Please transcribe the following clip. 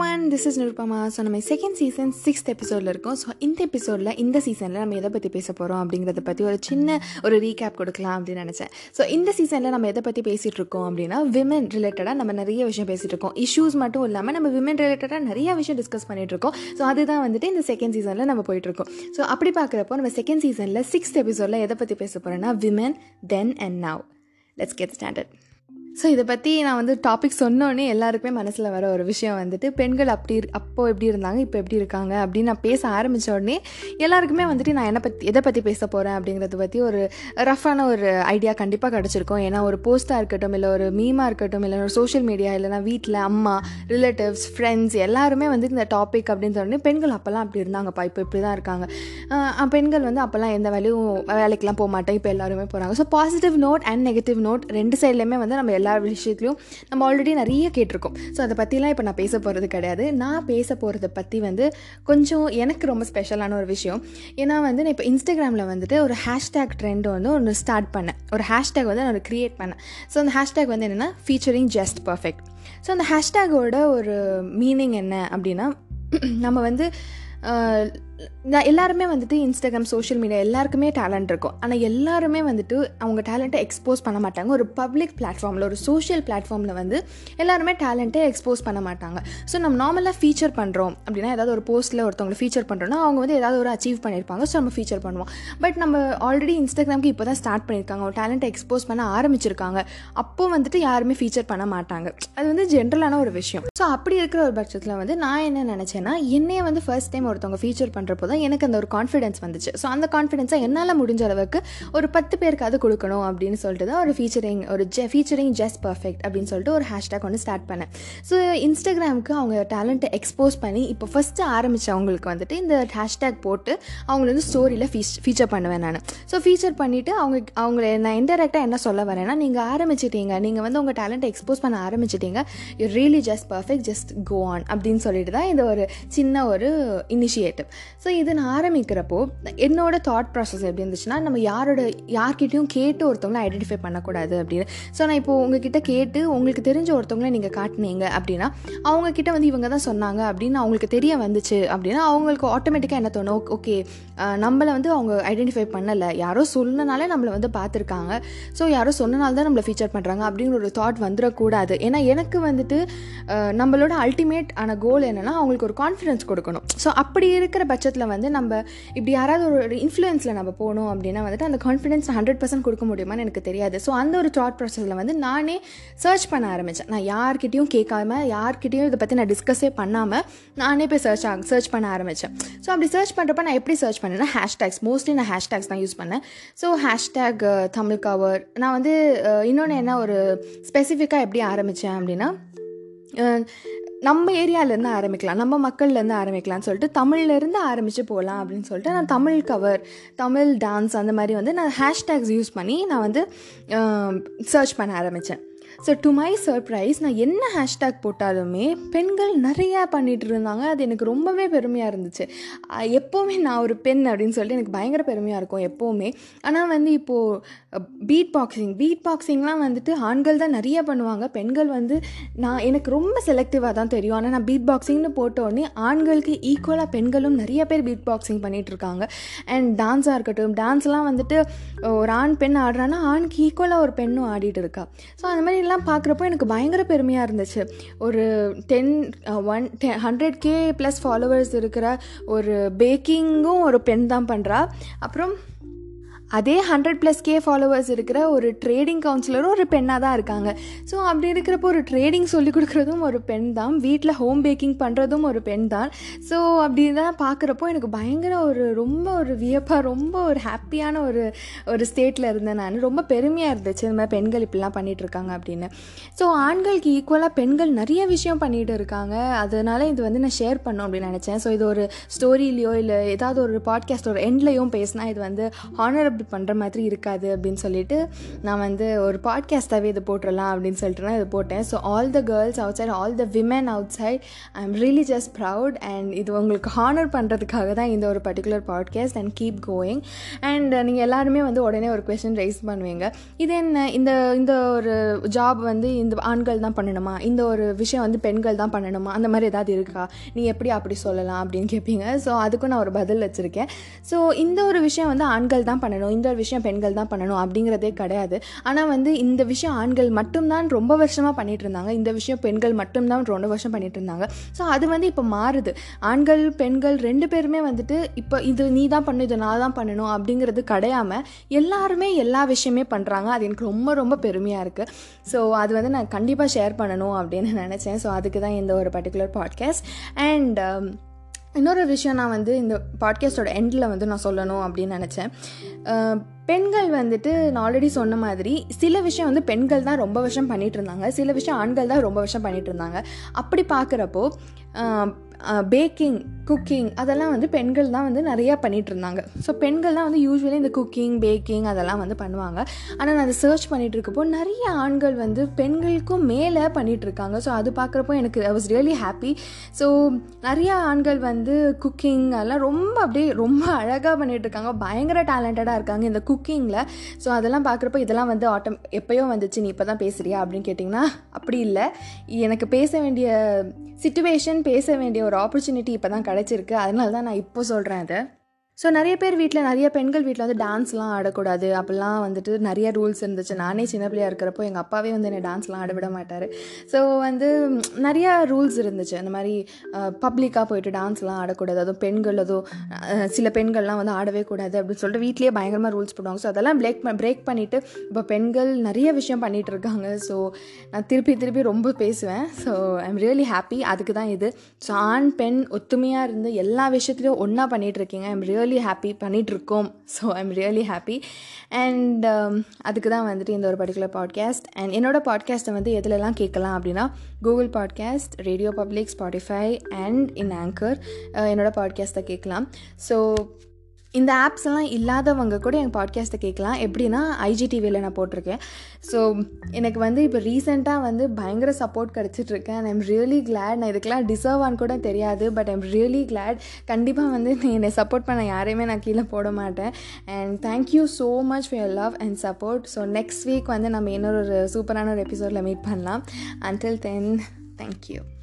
One this is Nirupama so நம்ம second season sixth எபிசோடில் இருக்கோம். ஸோ இந்த எபிசோடில் இந்த சீசனில் நம்ம எதை பற்றி பேச போகிறோம் அப்படிங்கிறத பற்றி ஒரு சின்ன ஒரு ரீகேப் கொடுக்கலாம் அப்படின்னு நினச்சேன். ஸோ இந்த சீசனில் நம்ம எதை பற்றி பேசிகிட்டு இருக்கோம் அப்படின்னா விமன் ரிலேட்டடாக நம்ம நிறைய விஷயம் பேசிகிட்டு இருக்கோம். இஷ்யூஸ் மட்டும் இல்லாமல் நம்ம விமன் ரிலேட்டடாக நிறைய விஷயம் டிஸ்கஸ் பண்ணிகிட்டு இருக்கோம். ஸோ அதுதான் வந்துட்டு இந்த செகண்ட் சீசனில் நம்ம போயிட்டுருக்கோம் ஸோ அப்படி பார்க்குறப்போ நம்ம செகண்ட் சீசனில் சிக்ஸ்த் எபிசோடில் எதை பற்றி பேச போகிறோம்னா women then and now let's get standard so இதை பற்றி நான் வந்து டாபிக் சொன்னோன்னே எல்லாருக்குமே மனசில் வர ஒரு விஷயம் வந்துட்டு பெண்கள் அப்படி அப்போ எப்படி இருந்தாங்க இப்போ எப்படி இருக்காங்க? அப்படின்னு நான் பேச ஆரம்பித்த உடனே எல்லாருக்குமே வந்துட்டு நான் என்னை பற்றி எதை பற்றி பேச போகிறேன் அப்படிங்கிறத பற்றி ஒரு ரஃப்பான ஒரு ஐடியா கண்டிப்பாக கிடச்சிருக்கும். ஏன்னா ஒரு போஸ்ட்டாக இருக்கட்டும் இல்லை ஒரு மீமாக இருக்கட்டும் இல்லை ஒரு சோஷியல் மீடியா இல்லைனா வீட்டில் அம்மா ரிலேட்டிவ்ஸ் ஃப்ரெண்ட்ஸ் எல்லாருமே வந்து இந்த டாபிக் அப்படின்னு சொன்னோடனே பெண்கள் அப்போல்லாம் அப்படி இருந்தாங்கப்பா இப்போ இப்படி தான் இருக்காங்க பெண்கள் வந்து அப்போல்லாம் எந்த வேலையும் வேலைக்கெலாம் போக மாட்டேன் இப்போ எல்லாருமே போகிறாங்க so positive note and negative note ரெண்டு சைட்லேயுமே வந்து நம்ம எல்லா எல்லா விஷயத்துலையும் நம்ம ஆல்ரெடி நிறைய கேட்டிருக்கோம். ஸோ அதை பற்றிலாம் இப்போ நான் பேச போகிறது கிடையாது. நான் பேச போகிறத பற்றி வந்து கொஞ்சம் எனக்கு ரொம்ப ஸ்பெஷலான ஒரு விஷயம். ஏன்னா வந்து நான் இப்போ இன்ஸ்டாகிராமில் வந்துட்டு ஒரு ஹேஷ்டேக் ட்ரெண்ட் வந்து ஒன்று ஸ்டார்ட் பண்ணேன். ஒரு ஹேஷ்டேக் வந்து நான் க்ரியேட் பண்ணேன். ஸோ அந்த ஹேஷ்டேக் வந்து என்னென்னா ஃபீச்சரிங் ஜஸ்ட் பர்ஃபெக்ட் ஸோ அந்த ஹேஷ்டேக்கோட ஒரு மீனிங் என்ன அப்படின்னா நம்ம வந்து நான் எல்லாருமே வந்துட்டு இன்ஸ்டாகிராம் சோஷியல் மீடியா எல்லாருக்குமே டேலண்ட் இருக்கும். ஆனால் எல்லாருமே வந்துட்டு அவங்க டேலண்ட்டை எக்ஸ்போஸ் பண்ண மாட்டாங்க. ஒரு பப்ளிக் பிளாட்ஃபார்மில் ஒரு சோஷியல் பிளாட்ஃபார்மில் வந்து எல்லாருமே டேலண்ட்டை எக்ஸ்போஸ் பண்ண மாட்டாங்க. ஸோ நம்ம நார்மலாக ஃபீச்சர் பண்ணுறோம் அப்படின்னா ஏதாவது ஒரு போஸ்ட்டில் ஒருத்தவங்களை ஃபீச்சர் பண்ணுறோன்னா அவங்க வந்து ஏதாவது ஒரு அச்சீவ் பண்ணியிருப்பாங்க ஸோ நம்ம ஃபீச்சர் பண்ணுவோம். பட் நம்ம ஆல்ரெடி இன்ஸ்டாகிராம்க்கு இப்போ தான் ஸ்டார்ட் பண்ணியிருக்காங்க ஒரு டேலண்ட்டை எக்ஸ்போஸ் பண்ண ஆரம்பிச்சிருக்காங்க. அப்போ வந்துட்டு யாருமே ஃபீச்சர் பண்ண மாட்டாங்க. அது வந்து ஜென்ரலான ஒரு விஷயம். ஸோ அப்படி இருக்கிற ஒரு பட்சத்தில் வந்து நான் என்ன நினச்சேன்னா என்னையே வந்து ஃபர்ஸ்ட் டைம் ஒருத்தவங்க ஃபீச்சர் பண்ணுறப்போ தான் எனக்கு அந்த ஒரு கான்ஃபிடென்ஸ் வந்துச்சு. ஸோ அந்த கான்ஃபிடென்ஸை என்னால் முடிஞ்ச அளவுக்கு ஒரு பத்து பேருக்காவது கொடுக்கணும் அப்படின்னு சொல்லிட்டு தான் ஒரு ஃபீச்சரிங் ஒரு ஜெ ஃபீச்சரிங் ஜஸ்ட் பர்ஃபெக்ட் அப்படின்னு சொல்லிட்டு ஒரு ஹேஷ்டேக் ஒன்று ஸ்டார்ட் பண்ணேன். ஸோ இன்ஸ்டாகிராமுக்கு அவங்க டேலண்ட்டை எக்ஸ்போஸ் பண்ணி இப்போ ஃபஸ்ட்டு ஆரம்பித்தவங்களுக்கு வந்துட்டு இந்த ஹேஷ்டேக் போட்டு அவங்கள வந்து ஸ்டோரியில் ஃபீச் ஃபீச்சர் பண்ணுவேன் நான். ஸோ ஃபீச்சர் பண்ணிவிட்டு அவங்க அவங்கள நான் இன்டெரக்டாக என்ன சொல்ல வரேன்னா நீங்கள் ஆரம்பிச்சிட்டீங்க நீங்கள் வந்து உங்கள் டேலண்ட்டை எக்ஸ்போஸ் பண்ண ஆரம்பிச்சிட்டீங்க you really just perfect just go on அப்படின்னு சொல்லிட்டு தான் இந்த ஒரு சின்ன ஒரு இனிஷியேட்டிவ் ஸோ இது நான் ஆரம்பிக்கிறப்போ என்னோட தாட் ப்ராசஸ் எப்படி இருந்துச்சுன்னா நம்ம யாரோட யார்கிட்டையும் கேட்டு ஒருத்தவங்களை ஐடென்டிஃபை பண்ணக்கூடாது அப்படின்னு. ஸோ நான் இப்போ உங்ககிட்ட கேட்டு உங்களுக்கு தெரிஞ்ச ஒருத்தவங்களை நீங்கள் காட்டினீங்க அப்படின்னா அவங்கக்கிட்ட வந்து இவங்க தான் சொன்னாங்க அப்படின்னு அவங்களுக்கு தெரிய வந்துச்சு அப்படின்னா அவங்களுக்கு ஆட்டோமேட்டிக்காக என்ன தோணும்? ஓகே நம்மளை வந்து அவங்க ஐடென்டிஃபை பண்ணலை. யாரோ சொன்னனாலே நம்மளை வந்து பார்த்துருக்காங்க. ஸோ யாரோ சொன்னனால தான் நம்மளை ஃபீச்சர் பண்ணுறாங்க அப்படிங்கிற ஒரு தாட் வந்துடக்கூடாது. ஏன்னா எனக்கு வந்துட்டு நம்மளோட அல்டிமேட் ஆன கோல் என்னென்னா அவங்களுக்கு ஒரு கான்ஃபிடன்ஸ் கொடுக்கணும். ஸோ அப்படி இருக்கிற பட்சத்தில் வந்து நம்ம இப்படி யாராவது ஒரு இன்ஃப்ளூயன்ஸில் நம்ம போகணும் அப்படின்னா வந்துட்டு அந்த கான்ஃபிடன்ஸ் ஹண்ட்ரட் பர்சன்ட் கொடுக்க முடியுமான்னு எனக்கு தெரியாது. ஸோ அந்த ஒரு தாட் ப்ராசஸில் வந்து நானே சர்ச் பண்ண ஆரம்பித்தேன் நான் யார்கிட்டையும் கேட்காம யார்கிட்டையும் இதை பற்றி நான் டிஸ்கஸே பண்ணாமல் நானே போய் சர்ச் ஆக சர்ச் பண்ண ஆரம்பித்தேன் ஸோ அப்படி சர்ச் பண்ணுறப்ப நான் எப்படி சர்ச் பண்ணேன்னா ஹேஷ்டேக்ஸ் மோஸ்ட்லி நான் ஹேஷ்டேக்ஸ் தான் யூஸ் பண்ணேன். So hashtag uh, Tamil cover நான் வந்து uh, இன்னொன்று என்ன ஒரு ஸ்பெசிஃபிக்காக எப்படி ஆரம்பித்தேன் அப்படின்னா uh, நம்ம ஏரியாவிலேருந்து ஆரம்பிக்கலாம் நம்ம மக்கள்லேருந்து ஆரம்பிக்கலாம்னு சொல்லிட்டு தமிழ்லேருந்து ஆரம்பித்து போகலாம் அப்படின்னு சொல்லிட்டு நான் தமிழ் கவர் தமிழ் டான்ஸ் அந்த மாதிரி வந்து நான் ஹேஷ்டேக்ஸ் யூஸ் பண்ணி நான் வந்து சர்ச் பண்ண ஆரம்பித்தேன் ஸோ டு மை சர்ப்ரைஸ் நான் என்ன ஹேஷ்டேக் போட்டாலுமே பெண்கள் நிறையா பண்ணிகிட்டு இருந்தாங்க. அது எனக்கு ரொம்பவே பெருமையாக இருந்துச்சு. எப்போவுமே நான் ஒரு பெண் அப்படின்னு சொல்லிட்டு எனக்கு பயங்கர பெருமையாக இருக்கும் எப்போவுமே. ஆனால் வந்து இப்போது பீட் பாக்ஸிங் பீட் பாக்ஸிங்லாம் வந்துட்டு ஆண்கள் தான் நிறைய பண்ணுவாங்க. பெண்கள் வந்து நான் எனக்கு ரொம்ப செலக்டிவாக தான் தெரியும். ஆனால் நான் பீட் பாக்ஸிங்னு போட்டோடனே ஆண்களுக்கு ஈக்குவலாக பெண்களும் நிறைய பேர் பீட் பாக்ஸிங் பண்ணிகிட்டு இருக்காங்க அண்ட் டான்ஸாக இருக்கட்டும் டான்ஸ்லாம் வந்துட்டு ஒரு ஆண் பெண் ஆடுறான்னா ஆணுக்கு ஈக்குவலாக ஒரு பெண்ணும் ஆடிட்டு இருக்கா. ஸோ அந்த மாதிரி மாதிரிலாம் பார்க்குறப்போ எனக்கு பயங்கர பெருமையாக இருந்துச்சு. ஒரு டென் ஒன் டெ ஹண்ட்ரட் கே ப்ளஸ் ஃபாலோவர்ஸ் இருக்கிற ஒரு பேக்கிங்கும் ஒரு பெண் தான் பண்ணுறா அப்புறம் அதே ஹண்ட்ரட் ப்ளஸ் கே ஃபாலோவர்ஸ் இருக்கிற ஒரு ட்ரேடிங் கவுன்சிலரும் ஒரு பெண்ணாக தான் இருக்காங்க. ஸோ அப்படி இருக்கிறப்போ ஒரு ட்ரேடிங் சொல்லிக் கொடுக்குறதும் ஒரு பெண் தான். வீட்டில் ஹோம் பேக்கிங் பண்ணுறதும் ஒரு பெண் தான். ஸோ அப்படி தான் பார்க்குறப்போ எனக்கு பயங்கர ஒரு ரொம்ப ஒரு வியப்பாக ரொம்ப ஒரு ஹாப்பியான ஒரு ஒரு ஸ்டேட்டில் இருந்தேன் நான். ரொம்ப பெருமையாக இருந்துச்சு. இந்த மாதிரி பெண்கள் இப்படிலாம் பண்ணிகிட்டு இருக்காங்க அப்படின்னு. ஸோ ஆண்களுக்கு ஈக்குவலாக பெண்கள் நிறைய விஷயம் பண்ணிகிட்டு இருக்காங்க. அதனால் இது வந்து நான் ஷேர் பண்ணோம் அப்படின்னு நினச்சேன். ஸோ இது ஒரு ஸ்டோரியிலையோ இல்லை ஏதாவது ஒரு பாட்காஸ்ட் ஒரு எண்ட்லேயும் பேசினா இது வந்து ஹானரபிள் இப்படி பண்ணுற மாதிரி இருக்காது அப்படின்னு சொல்லிட்டு நான் வந்து ஒரு பாட்காஸ்ட்டாகவே இது போட்டுடலாம் அப்படின்னு சொல்லிட்டு நான் இதை போட்டேன். So all the girls outside all the women outside I am really just proud and இது உங்களுக்கு ஹானர் பண்ணுறதுக்காக தான் இந்த ஒரு particular podcast and keep going and நீங்கள் எல்லாருமே வந்து உடனே ஒரு கொஷின் ரைஸ் பண்ணுவீங்க. இது என்ன? இந்த இந்த ஒரு ஜாப் வந்து இந்த ஆண்கள் தான் பண்ணணுமா? இந்த ஒரு விஷயம் வந்து பெண்கள் தான் பண்ணணுமா? அந்த மாதிரி ஏதாவது இருக்கா? நீ எப்படி அப்படி சொல்லலாம் அப்படின்னு கேட்பீங்க ஸோ அதுக்கும் நான் ஒரு பதில் வச்சுருக்கேன். ஸோ இந்த ஒரு விஷயம் வந்து ஆண்கள் தான் பண்ணணும். இந்த ஒரு விஷயம் பெண்கள் தான் பண்ணணும் அப்படிங்கிறதே கிடையாது. ஆனால் வந்து இந்த விஷயம் ஆண்கள் மட்டும்தான் ரொம்ப வருஷமாக பண்ணிட்டு இருந்தாங்க இந்த விஷயம் பெண்கள் மட்டும்தான் ரொம்ப வருஷம் பண்ணிட்டு இருந்தாங்க ஸோ அது வந்து இப்போ மாறுது. ஆண்கள் பெண்கள் ரெண்டு பேருமே வந்துட்டு இப்போ இது நீ தான் பண்ணு இது நான் தான் பண்ணணும் அப்படிங்கிறது கிடையாமல் எல்லாருமே எல்லா விஷயமே பண்ணுறாங்க அது எனக்கு ரொம்ப ரொம்ப பெருமையாக இருக்குது ஸோ அது வந்து நான் கண்டிப்பாக ஷேர் பண்ணணும் அப்படின்னு நினச்சேன். ஸோ அதுக்கு தான் இந்த ஒரு பர்டிகுலர் பாட்காஸ்ட் அண்ட் இன்னொரு விஷயம் நான் வந்து இந்த பாட்காஸ்டோட எண்டில் வந்து நான் சொல்லணும் அப்படின்னு நினச்சேன். பெண்கள் வந்துட்டு நான் ஆல்ரெடி சொன்ன மாதிரி சில விஷயம் வந்து பெண்கள் தான் ரொம்ப வருஷம் பண்ணிகிட்டு இருந்தாங்க. சில விஷயம் ஆண்கள் தான் ரொம்ப வருஷம் பண்ணிகிட்டு இருந்தாங்க. அப்படி பார்க்குறப்போ பேக்கிங் குக்கிங் அதெல்லாம் வந்து பெண்கள் தான் வந்து நிறையா பண்ணிகிட்டு இருந்தாங்க ஸோ பெண்கள் தான் வந்து யூஸ்வலி இந்த குக்கிங் பேக்கிங் அதெல்லாம் வந்து பண்ணுவாங்க. ஆனால் நான் அதை சர்ச் பண்ணிகிட்டு இருக்கப்போ நிறைய ஆண்கள் வந்து பெண்களுக்கும் மேலே பண்ணிகிட்டு இருக்காங்க ஸோ அது பார்க்குறப்போ எனக்கு I was really happy so நிறையா ஆண்கள் வந்து குக்கிங் அதெல்லாம் ரொம்ப அப்படியே ரொம்ப அழகாக பண்ணிகிட்டு இருக்காங்க பயங்கர டேலண்டடாக இருக்காங்க இந்த குக்கிங்கில் ஸோ அதெல்லாம் பார்க்குறப்போ இதெல்லாம் வந்து ஆட்டம் எப்போயோ வந்துச்சு. நீ இப்போ தான் பேசுகிறியா அப்படின்னு கேட்டிங்கன்னா அப்படி இல்லை. எனக்கு பேச வேண்டிய சுச்சுவேஷன் பேச வேண்டிய ஒரு ஆப்பர்ச்சுனிட்டி இப்போ தான் கிடச்சிருக்கு. அதனால தான் நான் இப்போ சொல்கிறேன் அதை. ஸோ நிறைய பேர் வீட்டில் நிறைய பெண்கள் வீட்டில் வந்து டான்ஸ்லாம் ஆடக்கூடாது. அப்படிலாம் வந்துட்டு நிறைய ரூல்ஸ் இருந்துச்சு. நானே சின்ன பிள்ளையாக இருக்கிறப்போ எங்கள் அப்பாவே வந்து என்னை டான்ஸ்லாம் ஆட விட மாட்டார். ஸோ வந்து நிறைய ரூல்ஸ் இருந்துச்சு. அந்த மாதிரி பப்ளிக்காக போயிட்டு டான்ஸ்லாம் ஆடக்கூடாது. அதுவும் பெண்கள் அதுவும் சில பெண்கள்லாம் வந்து ஆடவே கூடாது அப்படின்னு சொல்லிட்டு வீட்லேயே பயங்கரமாக ரூல்ஸ் போடுவாங்க. ஸோ அதெல்லாம் பிரேக் பிரேக் பண்ணிவிட்டு இப்போ பெண்கள் நிறைய விஷயம் பண்ணிகிட்டு இருக்காங்க. ஸோ நான் திருப்பி திருப்பி ரொம்ப பேசுவேன். So I am really happy அதுக்கு தான் இது. ஸோ ஆண் பெண் ஒத்துமையாக இருந்து எல்லா விஷயத்துலையும் ஒன்றா பண்ணிகிட்டு இருக்கீங்க. I am really really happy பண்ணிகிட்ருக்கோம் so I'm really happy and um, அதுக்கு தான் வந்துட்டு இந்த ஒரு பர்டிகுலர் பாட்காஸ்ட் அண்ட் என்னோடய பாட்காஸ்ட்டை வந்து எதுலலாம் கேட்கலாம் அப்படின்னா Google podcast radio public Spotify and in anchor என்னோடய பாட்காஸ்ட்டை கேட்கலாம். ஸோ இந்த ஆப்ஸ் எல்லாம் இல்லாதவங்க கூட எங்கள் பாட்காஸ்ட்டை கேட்கலாம். எப்படின்னா ஐஜிடிவியில் நான் போட்டிருக்கேன். ஸோ எனக்கு வந்து இப்போ ரீசெண்டாக வந்து பயங்கர சப்போர்ட் கிடச்சிட்ருக்கேன் அண்ட் ஐம் ரியலி கிளாட் நான் இதுக்கெலாம் டிசர்வ் கூட தெரியாது. பட் ஐம் ரியலி கிளாட் கண்டிப்பாக வந்து நீ என்னை சப்போர்ட் பண்ண யாரையுமே நான் கீழே போட மாட்டேன். And thank you so much for your love and support so next week வந்து நம்ம இன்னொரு சூப்பரான ஒரு எபிசோடில் மீட் பண்ணலாம். Until then thank you